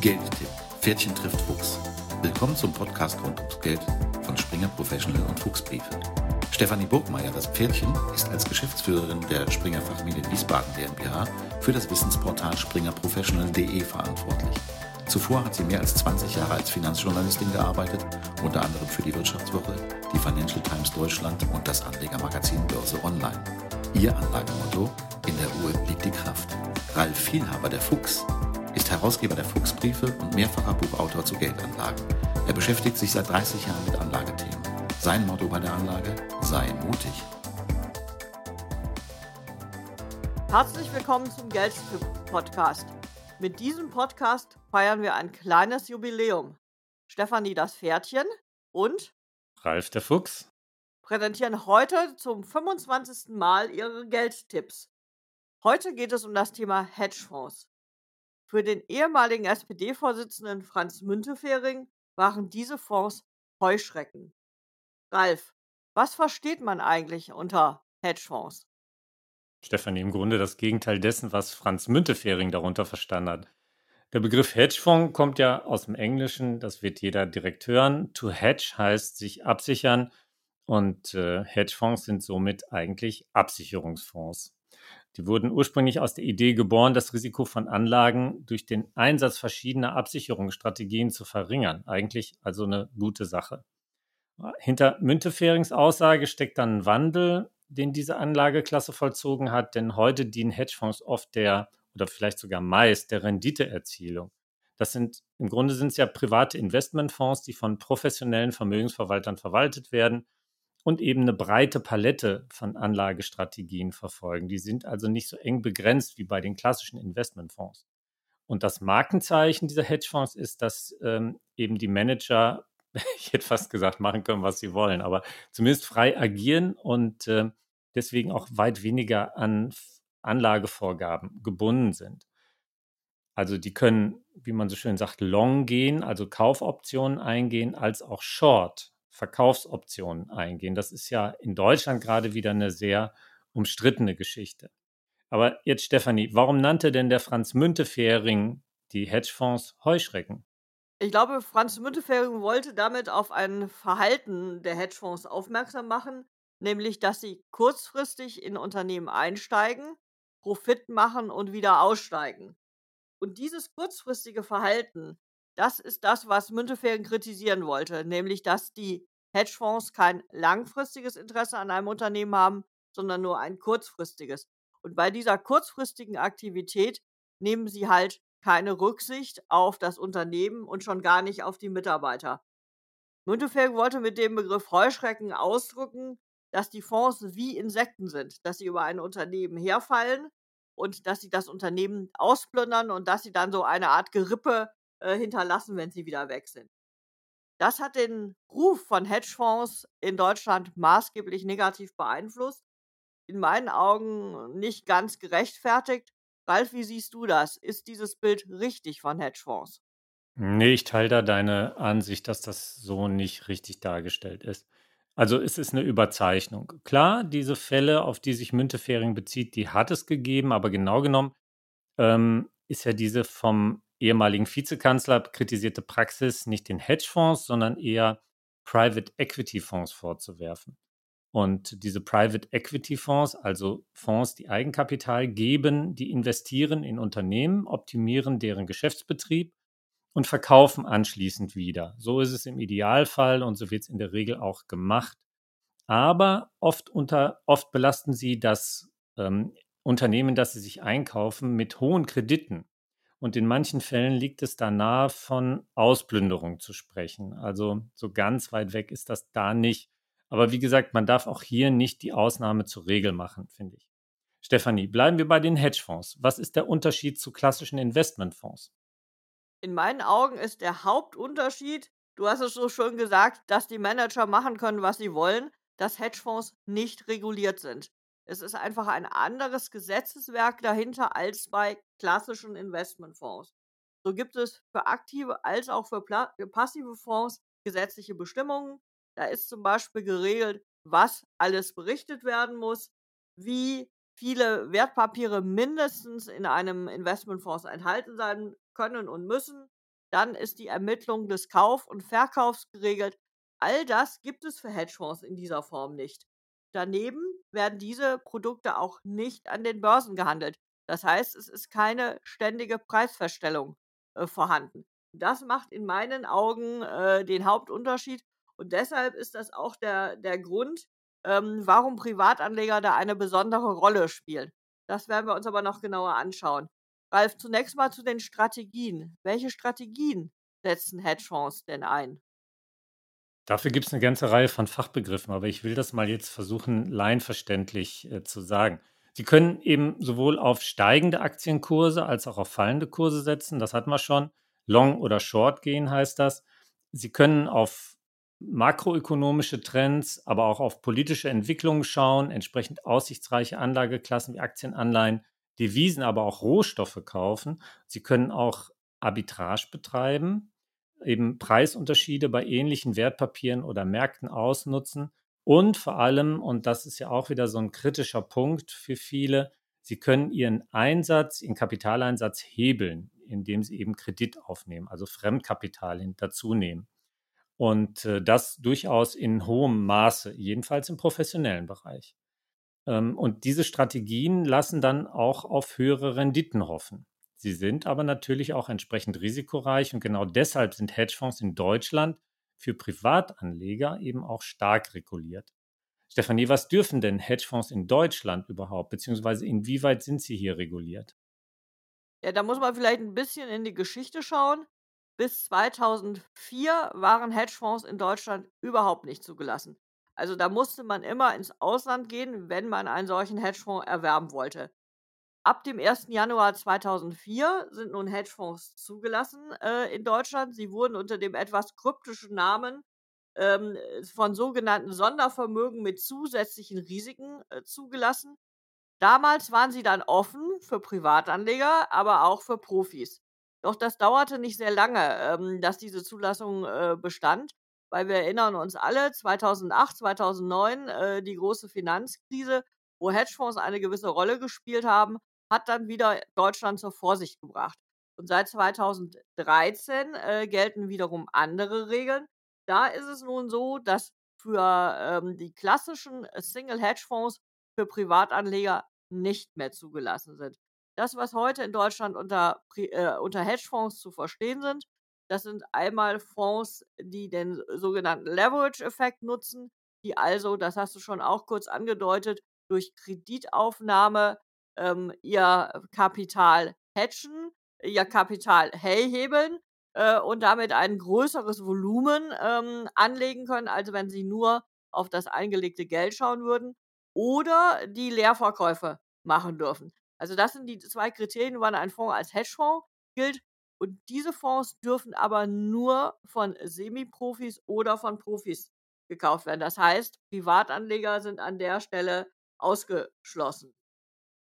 Geldtipp. Pferdchen trifft Fuchs. Willkommen zum Podcast rund ums Geld von Springer Professional und Fuchsbriefe. Stefanie Burgmeier, das Pferdchen, ist als Geschäftsführerin der Springer Fachmedien Wiesbaden GmbH für das Wissensportal springerprofessional.de verantwortlich. Zuvor hat sie mehr als 20 Jahre als Finanzjournalistin gearbeitet, unter anderem für die Wirtschaftswoche, die Financial Times Deutschland und das Anlegermagazin Börse Online. Ihr Anlagemotto: In der Uhr liegt die Kraft. Ralf Vielhaber, der Fuchs, ist Herausgeber der Fuchsbriefe und mehrfacher Buchautor zu Geldanlagen. Er beschäftigt sich seit 30 Jahren mit Anlagethemen. Sein Motto bei der Anlage: Sei mutig. Herzlich willkommen zum Geldtipp-Podcast. Mit diesem Podcast feiern wir ein kleines Jubiläum. Stefanie das Pferdchen und Ralf der Fuchs präsentieren heute zum 25. Mal ihre Geldtipps. Heute geht es um das Thema Hedgefonds. Für den ehemaligen SPD-Vorsitzenden Franz Müntefering waren diese Fonds Heuschrecken. Ralf, was versteht man eigentlich unter Hedgefonds? Stefanie, im Grunde das Gegenteil dessen, was Franz Müntefering darunter verstanden hat. Der Begriff Hedgefonds kommt ja aus dem Englischen, das wird jeder direkt hören. To hedge heißt sich absichern und äh, Hedgefonds sind somit eigentlich Absicherungsfonds. Die wurden ursprünglich aus der Idee geboren, das Risiko von Anlagen durch den Einsatz verschiedener Absicherungsstrategien zu verringern. Eigentlich also eine gute Sache. Hinter Münteferings Aussage steckt dann ein Wandel, den diese Anlageklasse vollzogen hat, denn heute dienen Hedgefonds oft der oder vielleicht sogar meist der Renditeerzielung. Das sind im Grunde sind es ja private Investmentfonds, die von professionellen Vermögensverwaltern verwaltet werden und eben eine breite Palette von Anlagestrategien verfolgen. Die sind also nicht so eng begrenzt wie bei den klassischen Investmentfonds. Und das Markenzeichen dieser Hedgefonds ist, dass ähm, eben die Manager, ich hätte fast gesagt, machen können, was sie wollen, aber zumindest frei agieren und äh, deswegen auch weit weniger an Anlagevorgaben gebunden sind. Also die können, wie man so schön sagt, long gehen, also Kaufoptionen eingehen, als auch short, Verkaufsoptionen eingehen. Das ist ja in Deutschland gerade wieder eine sehr umstrittene Geschichte. Aber jetzt, Stefanie, warum nannte denn der Franz Müntefering die Hedgefonds Heuschrecken? Ich glaube, Franz Müntefering wollte damit auf ein Verhalten der Hedgefonds aufmerksam machen, nämlich dass sie kurzfristig in Unternehmen einsteigen, Profit machen und wieder aussteigen. Und dieses kurzfristige Verhalten das ist das, was Müntefering kritisieren wollte, nämlich dass die Hedgefonds kein langfristiges Interesse an einem Unternehmen haben, sondern nur ein kurzfristiges. Und bei dieser kurzfristigen Aktivität nehmen sie halt keine Rücksicht auf das Unternehmen und schon gar nicht auf die Mitarbeiter. Müntefering wollte mit dem Begriff Heuschrecken ausdrücken, dass die Fonds wie Insekten sind, dass sie über ein Unternehmen herfallen und dass sie das Unternehmen ausplündern und dass sie dann so eine Art Gerippe äh, hinterlassen, wenn sie wieder weg sind. Das hat den Ruf von Hedgefonds in Deutschland maßgeblich negativ beeinflusst. In meinen Augen nicht ganz gerechtfertigt. Ralf, wie siehst du das? Ist dieses Bild richtig von Hedgefonds? Nee, ich teile da deine Ansicht, dass das so nicht richtig dargestellt ist. Also es ist eine Überzeichnung. Klar, diese Fälle, auf die sich Müntefering bezieht, die hat es gegeben, aber genau genommen ähm, ist ja diese vom ehemaligen Vizekanzler kritisierte Praxis nicht den Hedgefonds, sondern eher Private Equity Fonds vorzuwerfen. Und diese Private Equity Fonds, also Fonds, die Eigenkapital geben, die investieren in Unternehmen, optimieren deren Geschäftsbetrieb und verkaufen anschließend wieder. So ist es im Idealfall und so wird es in der Regel auch gemacht. Aber oft, unter, oft belasten sie das ähm, Unternehmen, das sie sich einkaufen, mit hohen Krediten. Und in manchen Fällen liegt es da nahe, von Ausplünderung zu sprechen. Also so ganz weit weg ist das da nicht. Aber wie gesagt, man darf auch hier nicht die Ausnahme zur Regel machen, finde ich. Stefanie, bleiben wir bei den Hedgefonds. Was ist der Unterschied zu klassischen Investmentfonds? In meinen Augen ist der Hauptunterschied, du hast es so schön gesagt, dass die Manager machen können, was sie wollen, dass Hedgefonds nicht reguliert sind. Es ist einfach ein anderes Gesetzeswerk dahinter als bei klassischen Investmentfonds. So gibt es für aktive als auch für, passive Fonds gesetzliche Bestimmungen. Da ist zum Beispiel geregelt, was alles berichtet werden muss, wie viele Wertpapiere mindestens in einem Investmentfonds enthalten sein können und müssen, dann ist die Ermittlung des Kauf und Verkaufs geregelt. All das gibt es für Hedgefonds in dieser Form nicht. Daneben werden diese Produkte auch nicht an den Börsen gehandelt. Das heißt, es ist keine ständige Preisverstellung äh, vorhanden. Das macht in meinen Augen äh, den Hauptunterschied und deshalb ist das auch der, der Grund, ähm, warum Privatanleger da eine besondere Rolle spielen. Das werden wir uns aber noch genauer anschauen. Ralf, zunächst mal zu den Strategien. Welche Strategien setzen Hedgefonds denn ein? Dafür gibt es eine ganze Reihe von Fachbegriffen, aber ich will das mal jetzt versuchen, laienverständlich äh, zu sagen. Sie können eben sowohl auf steigende Aktienkurse als auch auf fallende Kurse setzen. Das hatten wir schon. Long oder Short gehen heißt das. Sie können auf makroökonomische Trends, aber auch auf politische Entwicklungen schauen, entsprechend aussichtsreiche Anlageklassen wie Aktienanleihen, Devisen, aber auch Rohstoffe kaufen. Sie können auch Arbitrage betreiben, eben Preisunterschiede bei ähnlichen Wertpapieren oder Märkten ausnutzen und vor allem, und das ist ja auch wieder so ein kritischer Punkt für viele, sie können ihren Einsatz, ihren Kapitaleinsatz hebeln, indem sie eben Kredit aufnehmen, also Fremdkapital dazu. Und äh, das durchaus in hohem Maße, jedenfalls im professionellen Bereich. Ähm, und diese Strategien lassen dann auch auf höhere Renditen hoffen. Sie sind aber natürlich auch entsprechend risikoreich und genau deshalb sind Hedgefonds in Deutschland für Privatanleger eben auch stark reguliert. Stefanie, was dürfen denn Hedgefonds in Deutschland überhaupt, beziehungsweise inwieweit sind sie hier reguliert? Ja, da muss man vielleicht ein bisschen in die Geschichte schauen. Bis 2004 waren Hedgefonds in Deutschland überhaupt nicht zugelassen. Also da musste man immer ins Ausland gehen, wenn man einen solchen Hedgefonds erwerben wollte. Ab dem 1. Januar 2004 sind nun Hedgefonds zugelassen äh, in Deutschland. Sie wurden unter dem etwas kryptischen Namen ähm, von sogenannten Sondervermögen mit zusätzlichen Risiken äh, zugelassen. Damals waren sie dann offen für Privatanleger, aber auch für Profis. Doch das dauerte nicht sehr lange, ähm, dass diese Zulassung äh, bestand, weil wir erinnern uns alle, 2008, 2009, äh, die große Finanzkrise, wo Hedgefonds eine gewisse Rolle gespielt haben, hat dann wieder Deutschland zur Vorsicht gebracht. Und seit 2013 äh, gelten wiederum andere Regeln. Da ist es nun so, dass für ähm, die klassischen Single-Hedgefonds für Privatanleger nicht mehr zugelassen sind. Das, was heute in Deutschland unter, äh, unter Hedgefonds zu verstehen sind, das sind einmal Fonds, die den sogenannten Leverage-Effekt nutzen, die also, das hast du schon auch kurz angedeutet, durch Kreditaufnahme ähm, ihr Kapital hedgen, ihr Kapital hellhebeln äh, und damit ein größeres Volumen ähm, anlegen können, als wenn sie nur auf das eingelegte Geld schauen würden oder die Leerverkäufe machen dürfen. Also das sind die zwei Kriterien, wann ein Fonds als Hedgefonds gilt. Und diese Fonds dürfen aber nur von Semi-Profis oder von Profis gekauft werden. Das heißt, Privatanleger sind an der Stelle ausgeschlossen.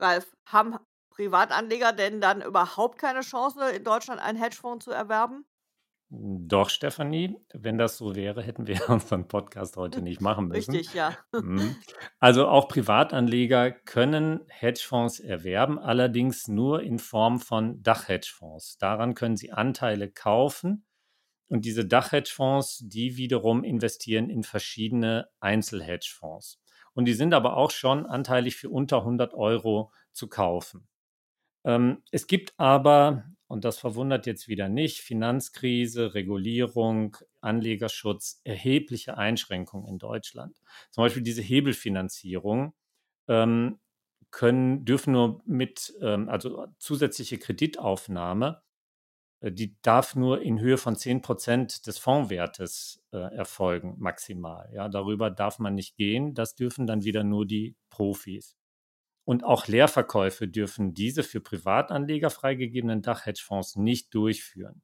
Ralf, haben Privatanleger denn dann überhaupt keine Chance, in Deutschland einen Hedgefonds zu erwerben? Doch, Stefanie, wenn das so wäre, hätten wir unseren Podcast heute nicht machen müssen. Richtig, ja. Mhm. Also auch Privatanleger können Hedgefonds erwerben, allerdings nur in Form von Dachhedgefonds. Daran können sie Anteile kaufen und diese Dachhedgefonds, die wiederum investieren in verschiedene Einzelhedgefonds. Und die sind aber auch schon anteilig für unter 100 Euro zu kaufen. Ähm, es gibt aber und das verwundert jetzt wieder nicht, Finanzkrise, Regulierung, Anlegerschutz, erhebliche Einschränkungen in Deutschland. Zum Beispiel diese Hebelfinanzierung ähm, können, dürfen nur mit, ähm, also zusätzliche Kreditaufnahme, die darf nur in Höhe von 10 Prozent des Fondswertes äh, erfolgen, maximal. Ja, darüber darf man nicht gehen. Das dürfen dann wieder nur die Profis. Und auch Leerverkäufe dürfen diese für Privatanleger freigegebenen Dachhedgefonds nicht durchführen.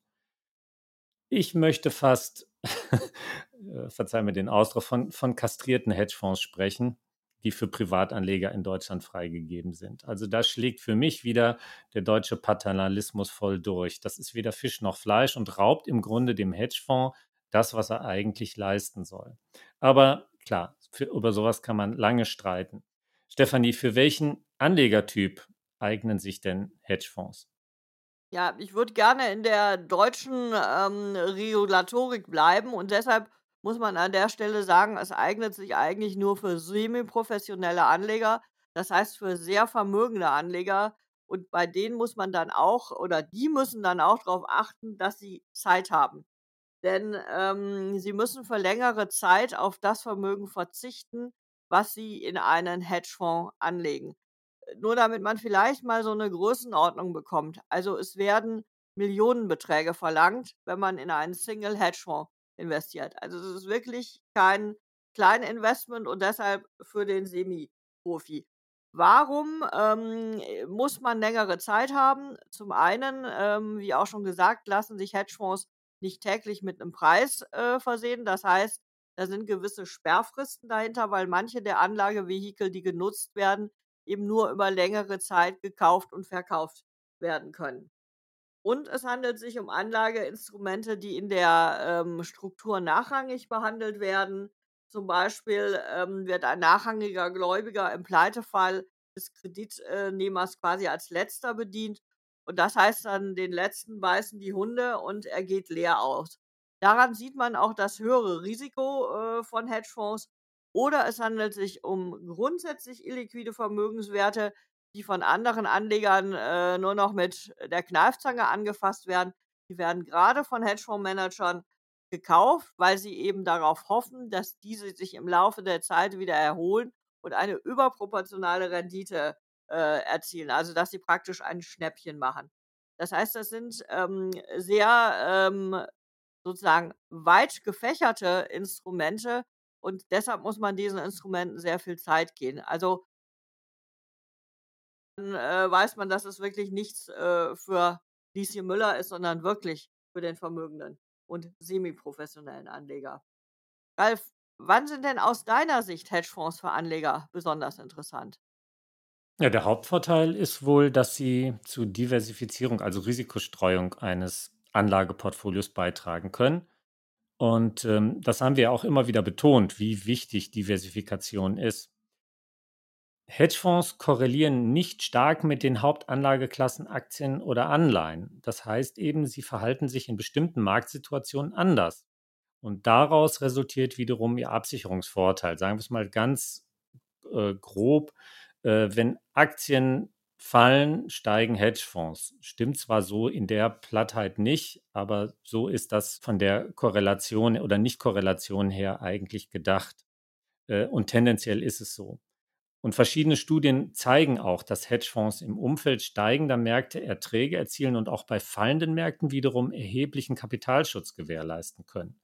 Ich möchte fast, äh, verzeih mir den Ausdruck, von, von kastrierten Hedgefonds sprechen, die für Privatanleger in Deutschland freigegeben sind. Also da schlägt für mich wieder der deutsche Paternalismus voll durch. Das ist weder Fisch noch Fleisch und raubt im Grunde dem Hedgefonds das, was er eigentlich leisten soll. Aber klar, für, über sowas kann man lange streiten. Stefanie, für welchen Anlegertyp eignen sich denn Hedgefonds? Ja, ich würde gerne in der deutschen, ähm, Regulatorik bleiben und deshalb muss man an der Stelle sagen, es eignet sich eigentlich nur für semiprofessionelle Anleger, das heißt für sehr vermögende Anleger und bei denen muss man dann auch oder die müssen dann auch darauf achten, dass sie Zeit haben. Denn, ähm, sie müssen für längere Zeit auf das Vermögen verzichten, was sie in einen Hedgefonds anlegen. Nur damit man vielleicht mal so 'ne Größenordnung bekommt. Also, es werden Millionenbeträge verlangt, wenn man in einen Single Hedgefonds investiert. Also, das ist wirklich kein Kleininvestment und deshalb für den Semiprofi. Warum, ähm, muss man längere Zeit haben? Zum einen, ähm, wie auch schon gesagt, lassen sich Hedgefonds nicht täglich mit 'nem Preis, äh, versehen. Das heißt, da sind gewisse Sperrfristen dahinter, weil manche der Anlagevehikel, die genutzt werden, eben nur über längere Zeit gekauft und verkauft werden können. Und es handelt sich um Anlageinstrumente, die in der, ähm, Struktur nachrangig behandelt werden. Zum Beispiel, ähm, wird ein nachrangiger Gläubiger im Pleitefall des Kredit äh, nehmers quasi als Letzter bedient und das heißt dann, den Letzten beißen die Hunde und er geht leer aus. Daran sieht man auch das höhere Risiko, äh, von Hedgefonds oder es handelt sich um grundsätzlich illiquide Vermögenswerte, die von anderen Anlegern, äh, nur noch mit der Kneifzange angefasst werden. Die werden grade von Hedgefondsmanagern gekauft, weil sie eben darauf hoffen, dass diese sich im Laufe der Zeit wieder erholen und eine überproportionale Rendite, äh, erzielen, also dass sie praktisch ein Schnäppchen machen. Das heißt, das sind, ähm, sehr, ähm, sozusagen weit gefächerte Instrumente und deshalb muss man diesen Instrumenten sehr viel Zeit geben. Also dann, äh, weiß man, dass es wirklich nichts, äh, für Lieschen Müller ist, sondern wirklich für den vermögenden und semiprofessionellen Anleger. Ralf, wann sind denn aus deiner Sicht Hedgefonds für Anleger besonders interessant? Ja, der Hauptvorteil ist wohl, dass sie zur Diversifizierung, also Risikostreuung eines Anlageportfolios beitragen können. Und, ähm, das haben wir auch immer wieder betont, wie wichtig Diversifikation ist. Hedgefonds korrelieren nicht stark mit den Hauptanlageklassen Aktien oder Anleihen. Das heißt eben, sie verhalten sich in bestimmten Marktsituationen anders. Und daraus resultiert wiederum ihr Absicherungsvorteil. Sagen wir es mal ganz, äh, grob, äh, wenn Aktien fallen, steigen Hedgefonds. Stimmt zwar so in der Plattheit nicht, aber so ist das von der Korrelation oder Nicht-Korrelation her eigentlich gedacht. Äh, und tendenziell ist es so. Und verschiedene Studien zeigen auch, dass Hedgefonds im Umfeld steigender Märkte Erträge erzielen und auch bei fallenden Märkten wiederum erheblichen Kapitalschutz gewährleisten können.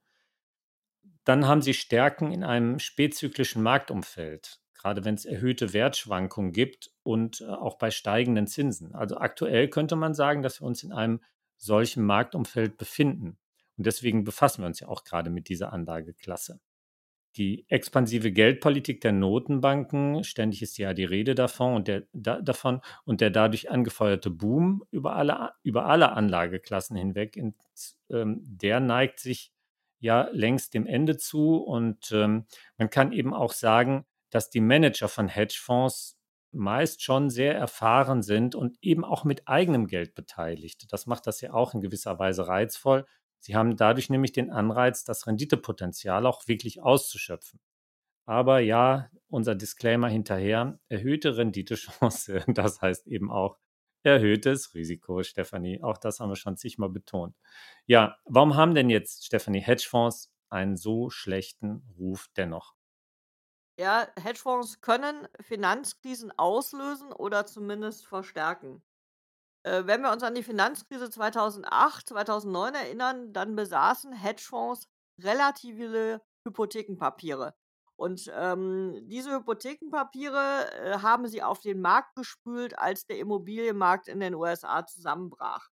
Dann haben sie Stärken in einem spätzyklischen Marktumfeld, gerade wenn es erhöhte Wertschwankungen gibt und äh, auch bei steigenden Zinsen. Also aktuell könnte man sagen, dass wir uns in einem solchen Marktumfeld befinden. Und deswegen befassen wir uns ja auch gerade mit dieser Anlageklasse die expansive Geldpolitik der Notenbanken, ständig ist ja die Rede davon und der, da, davon und der dadurch angefeuerte Boom über alle, über alle Anlageklassen hinweg, in, ähm, der neigt sich ja längst dem Ende zu und ähm, man kann eben auch sagen, dass die Manager von Hedgefonds meist schon sehr erfahren sind und eben auch mit eigenem Geld beteiligt. Das macht das ja auch in gewisser Weise reizvoll, Sie haben dadurch nämlich den Anreiz, das Renditepotenzial auch wirklich auszuschöpfen. Aber ja, unser Disclaimer hinterher, erhöhte Renditechance, das heißt eben auch erhöhtes Risiko, Stefanie. Auch das haben wir schon zigmal betont. Ja, warum haben denn jetzt, Stefanie, Hedgefonds einen so schlechten Ruf dennoch? Ja, Hedgefonds können Finanzkrisen auslösen oder zumindest verstärken. Äh, wenn wir uns an die Finanzkrise 2008, 2009 erinnern, dann besaßen Hedgefonds relative Hypothekenpapiere. Und, ähm, diese Hypothekenpapiere, äh, haben sie auf den Markt gespült, als der Immobilienmarkt in den USA zusammenbrach.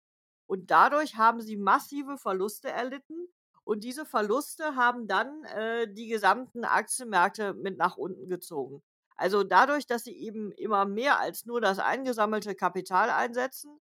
Und dadurch haben sie massive Verluste erlitten und diese Verluste haben dann, äh, die gesamten Aktienmärkte mit nach unten gezogen. Also dadurch, dass sie eben immer mehr als nur das eingesammelte Kapital einsetzen,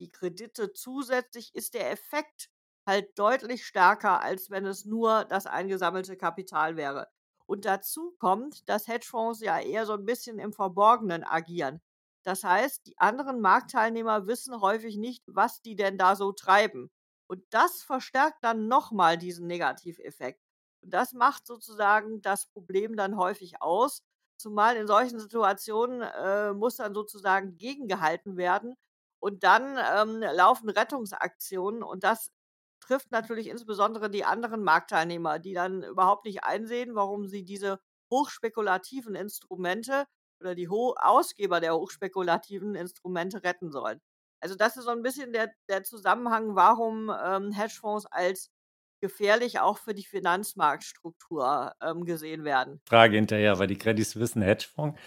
die Kredite zusätzlich, ist der Effekt halt deutlich stärker, als wenn es nur das eingesammelte Kapital wäre. Und dazu kommt, dass Hedgefonds ja eher so ein bisschen im Verborgenen agieren. Das heißt, die anderen Marktteilnehmer wissen häufig nicht, was die denn da so treiben. Und das verstärkt dann nochmal diesen Negativeffekt. Und das macht sozusagen das Problem dann häufig aus. Zumal in solchen Situationen äh, muss dann sozusagen gegengehalten werden. Und dann ähm, laufen Rettungsaktionen. Und das trifft natürlich insbesondere die anderen Marktteilnehmer, die dann überhaupt nicht einsehen, warum sie diese hochspekulativen Instrumente oder die Ho Ausgeber der hochspekulativen Instrumente retten sollen. Also das ist so ein bisschen der, der Zusammenhang, warum ähm, Hedgefonds als gefährlich auch für die Finanzmarktstruktur ähm, gesehen werden. Frage hinterher, weil die Credit Suisse ein Hedgefonds.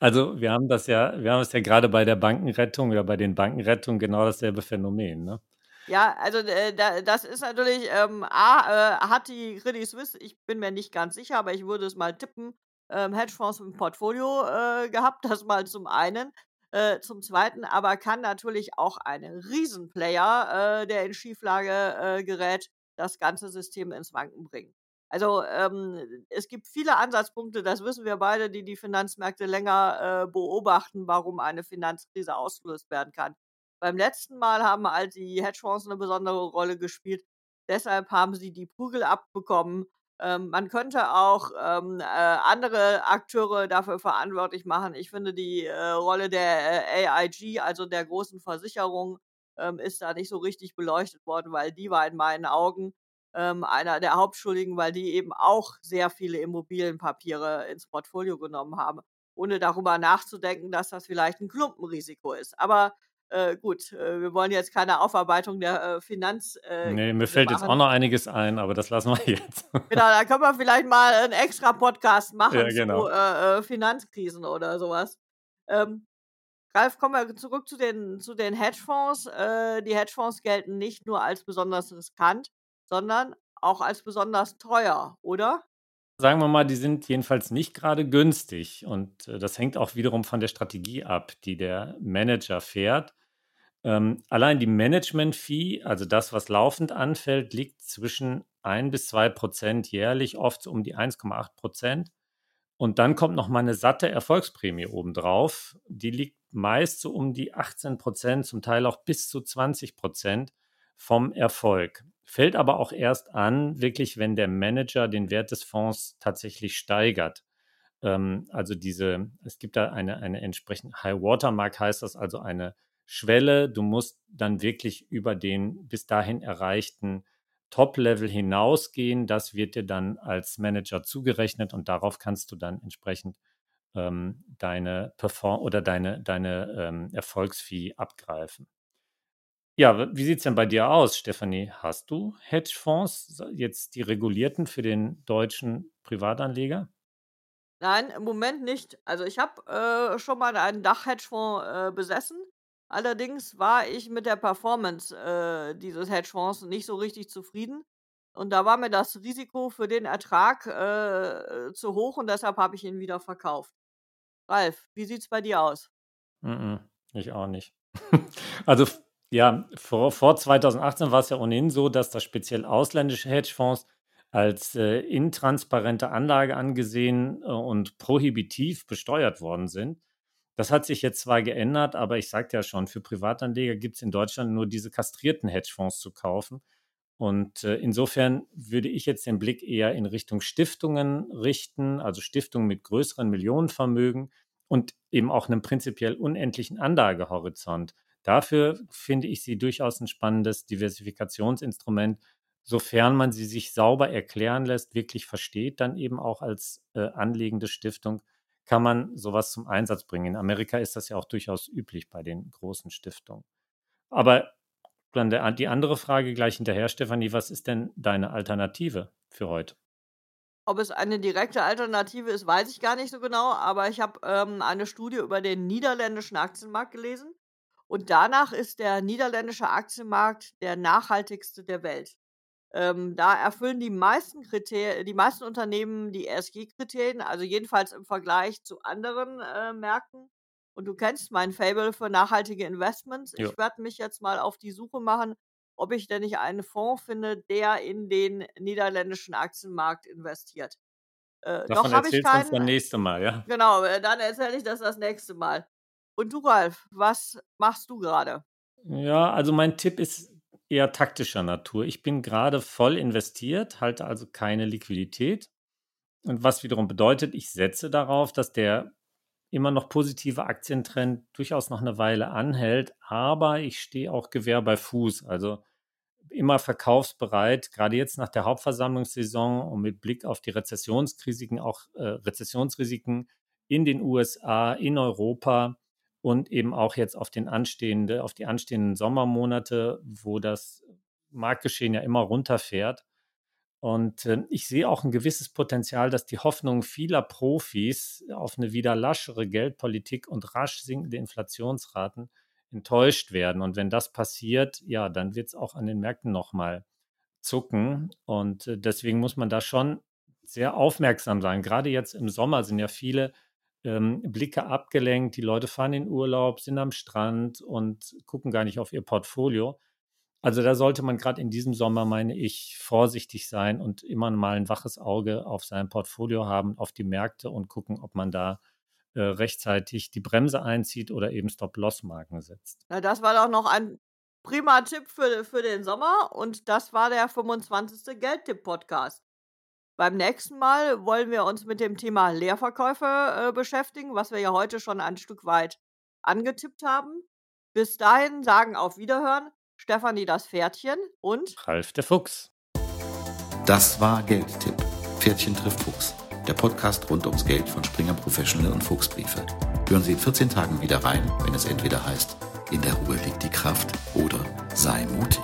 Also wir haben das ja, wir haben es ja gerade bei der Bankenrettung oder bei den Bankenrettungen genau dasselbe Phänomen, ne? Ja, also äh, da, das ist natürlich, ähm, A, äh, hat die Credit Suisse, ich bin mir nicht ganz sicher, aber ich würde es mal tippen, ähm, Hedgefonds im Portfolio äh, gehabt, das mal zum einen. Äh, zum Zweiten aber kann natürlich auch ein Riesenplayer, äh, der in Schieflage äh, gerät, das ganze System ins Wanken bringen. Also ähm, es gibt viele Ansatzpunkte, das wissen wir beide, die die Finanzmärkte länger äh, beobachten, warum eine Finanzkrise ausgelöst werden kann. Beim letzten Mal haben all die Hedgefonds eine besondere Rolle gespielt. Deshalb haben sie die Prügel abbekommen. Ähm, man könnte auch ähm, äh, andere Akteure dafür verantwortlich machen. Ich finde, die äh, Rolle der äh, AIG, also der großen Versicherung, ähm, ist da nicht so richtig beleuchtet worden, weil die war in meinen Augen ähm, einer der Hauptschuldigen, weil die eben auch sehr viele Immobilienpapiere ins Portfolio genommen haben, ohne darüber nachzudenken, dass das vielleicht ein Klumpenrisiko ist. Aber äh, gut, äh, wir wollen jetzt keine Aufarbeitung der äh, Finanz. Äh, nee, mir fällt machen. jetzt auch noch einiges ein, aber das lassen wir jetzt. genau, da können wir vielleicht mal einen extra Podcast machen ja, genau. zu äh, äh, Finanzkrisen oder sowas. Ähm, Ralf, kommen wir zurück zu den, zu den Hedgefonds. Äh, die Hedgefonds gelten nicht nur als besonders riskant, sondern auch als besonders teuer, oder? Sagen wir mal, die sind jedenfalls nicht gerade günstig. Und das hängt auch wiederum von der Strategie ab, die der Manager fährt. Ähm, allein die Management-Fee, also das, was laufend anfällt, liegt zwischen 1 bis 2 Prozent jährlich, oft um die 1,8 Prozent. Und dann kommt noch mal eine satte Erfolgsprämie obendrauf. Die liegt meist so um die 18 Prozent, zum Teil auch bis zu 20 Prozent vom Erfolg. Fällt aber auch erst an, wirklich, wenn der Manager den Wert des Fonds tatsächlich steigert. Ähm, also diese, es gibt da eine, eine entsprechend High Watermark heißt das, also eine Schwelle. Du musst dann wirklich über den bis dahin erreichten Top-Level hinausgehen. Das wird dir dann als Manager zugerechnet und darauf kannst du dann entsprechend ähm, deine Perform oder deine, deine ähm, Erfolgsfee abgreifen. Ja, wie sieht es denn bei dir aus, Stefanie? Hast du Hedgefonds, jetzt die regulierten für den deutschen Privatanleger? Nein, im Moment nicht. Also ich habe äh, schon mal einen Dach-Hedgefonds äh, besessen. Allerdings war ich mit der Performance äh, dieses Hedgefonds nicht so richtig zufrieden. Und da war mir das Risiko für den Ertrag äh, zu hoch und deshalb habe ich ihn wieder verkauft. Ralf, wie sieht es bei dir aus? Ich auch nicht. also ja, vor, vor 2018 war es ja ohnehin so, dass das speziell ausländische Hedgefonds als äh, intransparente Anlage angesehen äh, und prohibitiv besteuert worden sind. Das hat sich jetzt zwar geändert, aber ich sagte ja schon, für Privatanleger gibt es in Deutschland nur diese kastrierten Hedgefonds zu kaufen. Und äh, insofern würde ich jetzt den Blick eher in Richtung Stiftungen richten, also Stiftungen mit größeren Millionenvermögen und eben auch einem prinzipiell unendlichen Anlagehorizont. Dafür finde ich sie durchaus ein spannendes Diversifikationsinstrument, sofern man sie sich sauber erklären lässt, wirklich versteht, dann eben auch als äh, anlegende Stiftung kann man sowas zum Einsatz bringen. In Amerika ist das ja auch durchaus üblich bei den großen Stiftungen. Aber dann der, die andere Frage gleich hinterher, Stefanie, was ist denn deine Alternative für heute? Ob es eine direkte Alternative ist, weiß ich gar nicht so genau, aber ich habe ähm, eine Studie über den niederländischen Aktienmarkt gelesen und danach ist der niederländische Aktienmarkt der nachhaltigste der Welt. Ähm, da erfüllen die meisten Kriterien, die meisten Unternehmen die ESG-Kriterien, also jedenfalls im Vergleich zu anderen äh, Märkten. Und du kennst mein Fable für nachhaltige Investments. Jo. Ich werde mich jetzt mal auf die Suche machen, ob ich denn nicht einen Fonds finde, der in den niederländischen Aktienmarkt investiert. Äh, Davon noch habe ich keinen. Uns das nächste Mal, ja. Genau, äh, dann erzähle ich das das nächste Mal. Und du, Ralf, was machst du gerade? Ja, also mein Tipp ist eher taktischer Natur. Ich bin gerade voll investiert, halte also keine Liquidität. Und was wiederum bedeutet, ich setze darauf, dass der immer noch positive Aktientrend durchaus noch eine Weile anhält, aber ich stehe auch Gewehr bei Fuß. Also immer verkaufsbereit, gerade jetzt nach der Hauptversammlungssaison und mit Blick auf die Rezessionsrisiken, auch äh, Rezessionsrisiken in den USA, in Europa und eben auch jetzt auf, den anstehende, auf die anstehenden Sommermonate, wo das Marktgeschehen ja immer runterfährt. Und äh, ich sehe auch ein gewisses Potenzial, dass die Hoffnung vieler Profis auf eine wieder laschere Geldpolitik und rasch sinkende Inflationsraten enttäuscht werden. Und wenn das passiert, ja, dann wird es auch an den Märkten nochmal zucken. Und äh, deswegen muss man da schon sehr aufmerksam sein. Gerade jetzt im Sommer sind ja viele ähm, Blicke abgelenkt. Die Leute fahren in Urlaub, sind am Strand und gucken gar nicht auf ihr Portfolio. Also da sollte man gerade in diesem Sommer, meine ich, vorsichtig sein und immer mal ein waches Auge auf sein Portfolio haben, auf die Märkte und gucken, ob man da äh, rechtzeitig die Bremse einzieht oder eben Stop-Loss-Marken setzt. Na, das war doch noch ein prima Tipp für, für den Sommer und das war der 25. Geldtipp-Podcast. Beim nächsten Mal wollen wir uns mit dem Thema Leerverkäufe äh, beschäftigen, was wir ja heute schon ein Stück weit angetippt haben. Bis dahin sagen auf Wiederhören Stefanie das Pferdchen und Ralf der Fuchs. Das war Geldtipp. Pferdchen trifft Fuchs. Der Podcast rund ums Geld von Springer Professional und Fuchsbriefe. Hören Sie in 14 Tagen wieder rein, wenn es entweder heißt, in der Ruhe liegt die Kraft oder sei mutig.